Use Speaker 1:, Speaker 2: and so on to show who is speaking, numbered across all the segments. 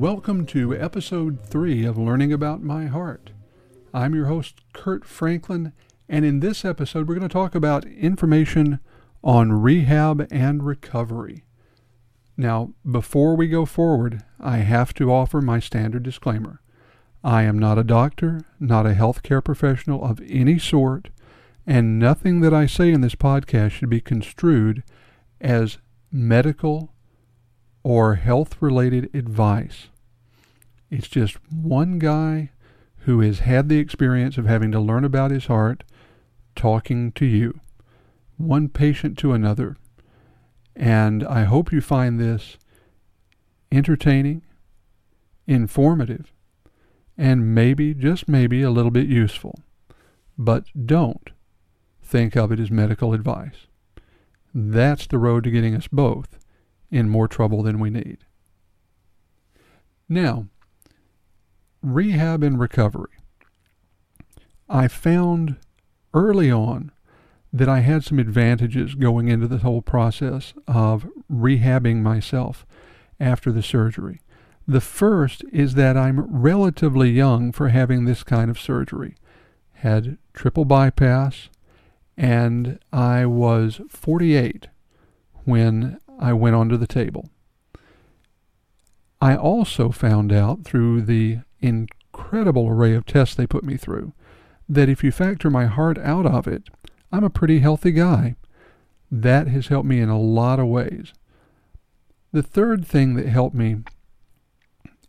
Speaker 1: welcome to episode 3 of Learning About My Heart. I'm your host, Kurt Franklin, and in this episode, we're going to talk about information on rehab and recovery. Now, before we go forward, I have to offer my standard disclaimer. I am not a doctor, not a healthcare professional of any sort, and nothing that I say in this podcast should be construed as medical or health related advice. It's just one guy who has had the experience of having to learn about his heart talking to you, one patient to another. And I hope you find this entertaining, informative, and maybe, just maybe, a little bit useful. But don't think of it as medical advice. That's the road to getting us both in more trouble than we need. Now, rehab and recovery. I found early on that I had some advantages going into the whole process of rehabbing myself after the surgery. The first is that I'm relatively young for having this kind of surgery. Had triple bypass, and I was 48 when I went onto the table. I also found out through the incredible array of tests they put me through that if you factor my heart out of it, I'm a pretty healthy guy. That has helped me in a lot of ways. The third thing that helped me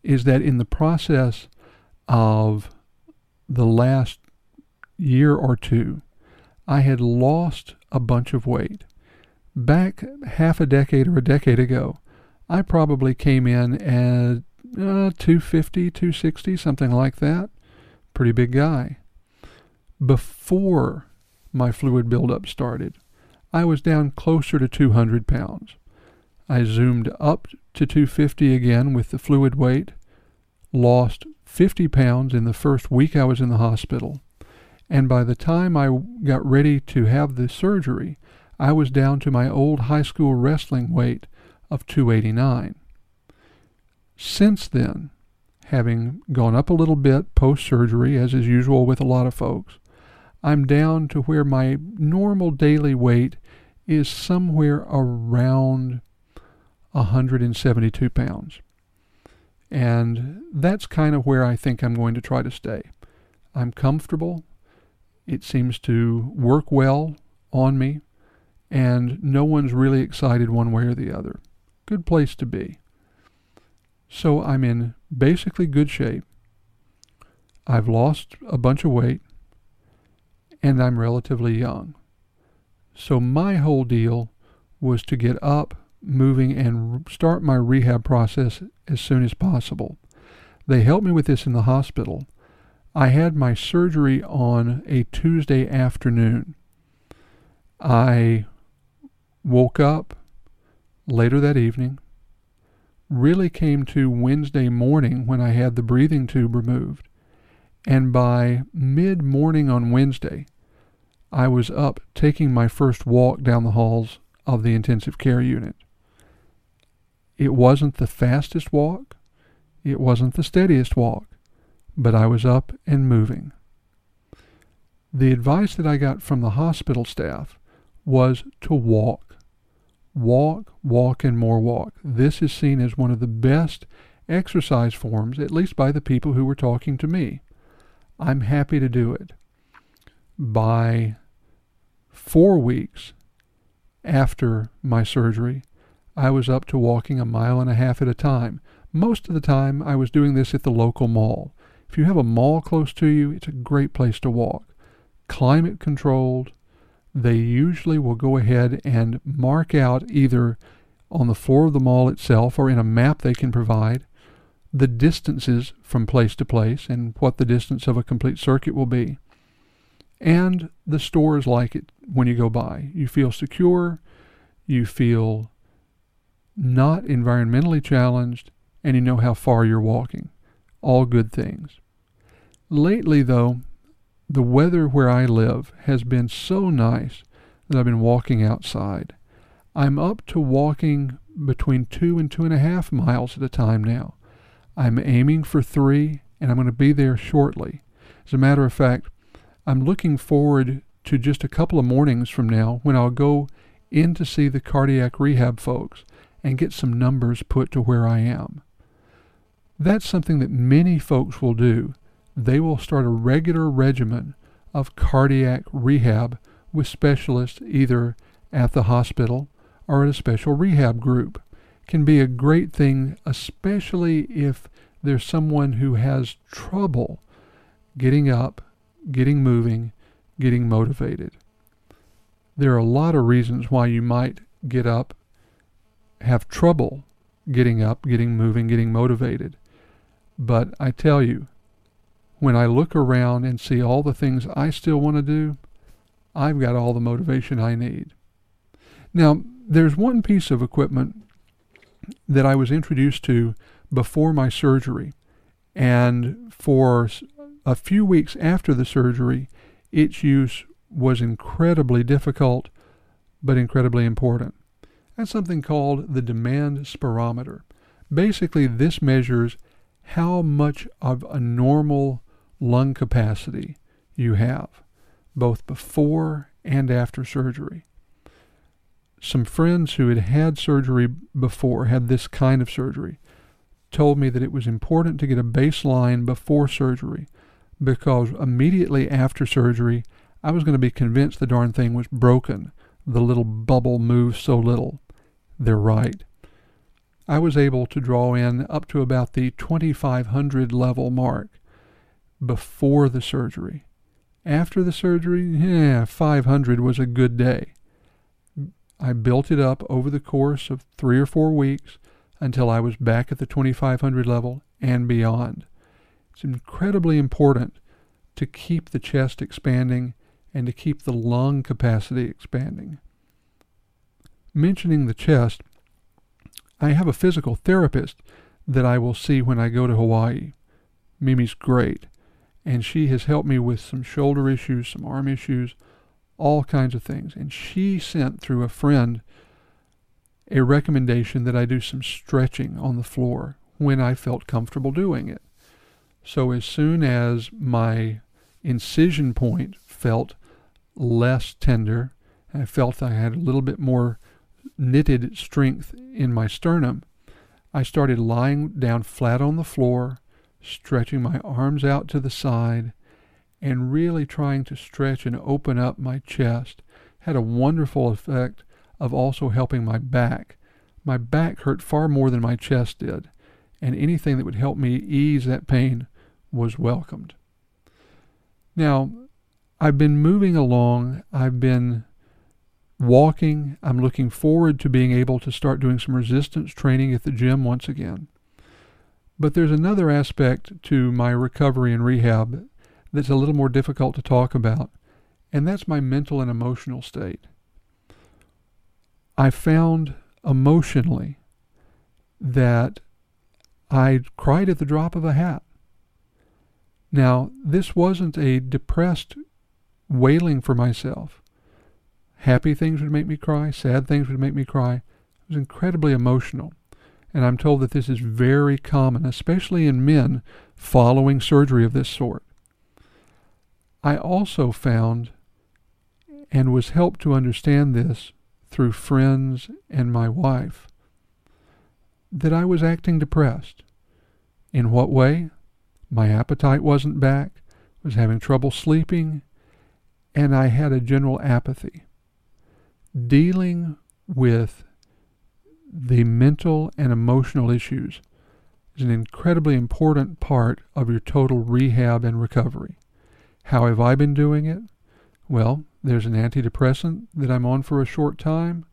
Speaker 1: is that in the process of the last year or two, I had lost a bunch of weight back half a decade or a decade ago, I probably came in at uh, 250, 260, something like that. Pretty big guy. Before my fluid buildup started, I was down closer to 200 pounds. I zoomed up to 250 again with the fluid weight, lost 50 pounds in the first week I was in the hospital, and by the time I got ready to have the surgery, I was down to my old high school wrestling weight of 289. Since then, having gone up a little bit post surgery, as is usual with a lot of folks, I'm down to where my normal daily weight is somewhere around 172 pounds. And that's kind of where I think I'm going to try to stay. I'm comfortable. It seems to work well on me and no one's really excited one way or the other. Good place to be. So I'm in basically good shape. I've lost a bunch of weight, and I'm relatively young. So my whole deal was to get up, moving, and start my rehab process as soon as possible. They helped me with this in the hospital. I had my surgery on a Tuesday afternoon. I woke up later that evening, really came to Wednesday morning when I had the breathing tube removed. And by mid morning on Wednesday, I was up taking my first walk down the halls of the intensive care unit. It wasn't the fastest walk, it wasn't the steadiest walk, but I was up and moving. The advice that I got from the hospital staff was to walk walk, walk, and more walk. This is seen as one of the best exercise forms, at least by the people who were talking to me. I'm happy to do it. By four weeks after my surgery, I was up to walking a mile and a half at a time. Most of the time, I was doing this at the local mall. If you have a mall close to you, it's a great place to walk. Climate controlled, they usually will go ahead and mark out either on the floor of the mall itself or in a map they can provide the distances from place to place and what the distance of a complete circuit will be. And the stores like it when you go by. You feel secure, you feel not environmentally challenged, and you know how far you're walking. All good things. Lately, though, the weather where I live has been so nice that I've been walking outside. I'm up to walking between two and two and a half miles at a time now. I'm aiming for three, and I'm going to be there shortly. As a matter of fact, I'm looking forward to just a couple of mornings from now when I'll go in to see the cardiac rehab folks and get some numbers put to where I am. That's something that many folks will do. They will start a regular regimen of cardiac rehab with specialists either at the hospital or at a special rehab group. Can be a great thing, especially if there's someone who has trouble getting up, getting moving, getting motivated. There are a lot of reasons why you might get up, have trouble getting up, getting moving, getting motivated. But I tell you, when I look around and see all the things I still want to do, I've got all the motivation I need. Now, there's one piece of equipment that I was introduced to before my surgery, and for a few weeks after the surgery, its use was incredibly difficult but incredibly important. That's something called the demand spirometer. Basically, this measures how much of a normal lung capacity you have, both before and after surgery. Some friends who had had surgery before, had this kind of surgery, told me that it was important to get a baseline before surgery because immediately after surgery, I was going to be convinced the darn thing was broken. The little bubble moves so little. They're right. I was able to draw in up to about the 2500 level mark before the surgery. After the surgery, yeah, 500 was a good day. I built it up over the course of three or four weeks until I was back at the 2500 level and beyond. It's incredibly important to keep the chest expanding and to keep the lung capacity expanding. Mentioning the chest, I have a physical therapist that I will see when I go to Hawaii. Mimi's great, and she has helped me with some shoulder issues, some arm issues, all kinds of things. And she sent through a friend a recommendation that I do some stretching on the floor when I felt comfortable doing it. So as soon as my incision point felt less tender, I felt I had a little bit more knitted strength in my sternum, I started lying down flat on the floor, stretching my arms out to the side, and really trying to stretch and open up my chest. Had a wonderful effect of also helping my back. My back hurt far more than my chest did, and anything that would help me ease that pain was welcomed. Now, I've been moving along. I've been walking. I'm looking forward to being able to start doing some resistance training at the gym once again. But there's another aspect to my recovery and rehab that's a little more difficult to talk about, and that's my mental and emotional state. I found emotionally that I cried at the drop of a hat. Now, this wasn't a depressed wailing for myself. Happy things would make me cry, sad things would make me cry. It was incredibly emotional. And I'm told that this is very common, especially in men following surgery of this sort. I also found and was helped to understand this through friends and my wife that I was acting depressed. In what way? My appetite wasn't back, was having trouble sleeping, and I had a general apathy. Dealing with the mental and emotional issues is an incredibly important part of your total rehab and recovery. How have I been doing it? Well, there's an antidepressant that I'm on for a short time,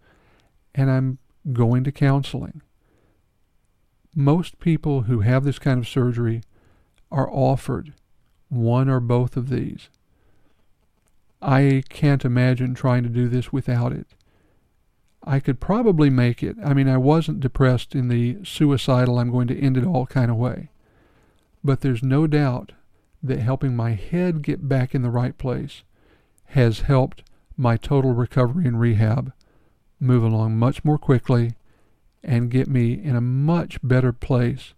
Speaker 1: and I'm going to counseling. Most people who have this kind of surgery are offered one or both of these. I can't imagine trying to do this without it. I could probably make it. I mean, I wasn't depressed in the suicidal, I'm going to end it all kind of way. But there's no doubt that helping my head get back in the right place has helped my total recovery and rehab move along much more quickly and get me in a much better place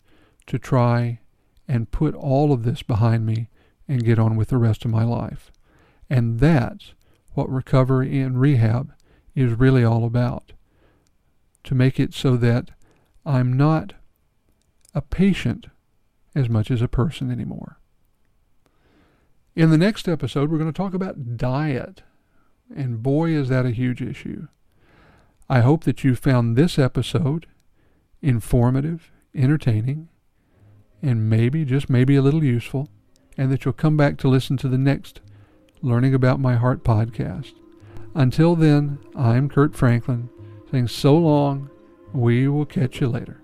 Speaker 1: to try and put all of this behind me and get on with the rest of my life. And that's what recovery and rehab is really all about. To make it so that I'm not a patient as much as a person anymore. In the next episode, we're going to talk about diet. And boy, is that a huge issue. I hope that you found this episode informative, entertaining, and maybe, just maybe, a little useful, and that you'll come back to listen to the next Learning About My Heart podcast. Until then, I'm Kurt Franklin saying so long. We will catch you later.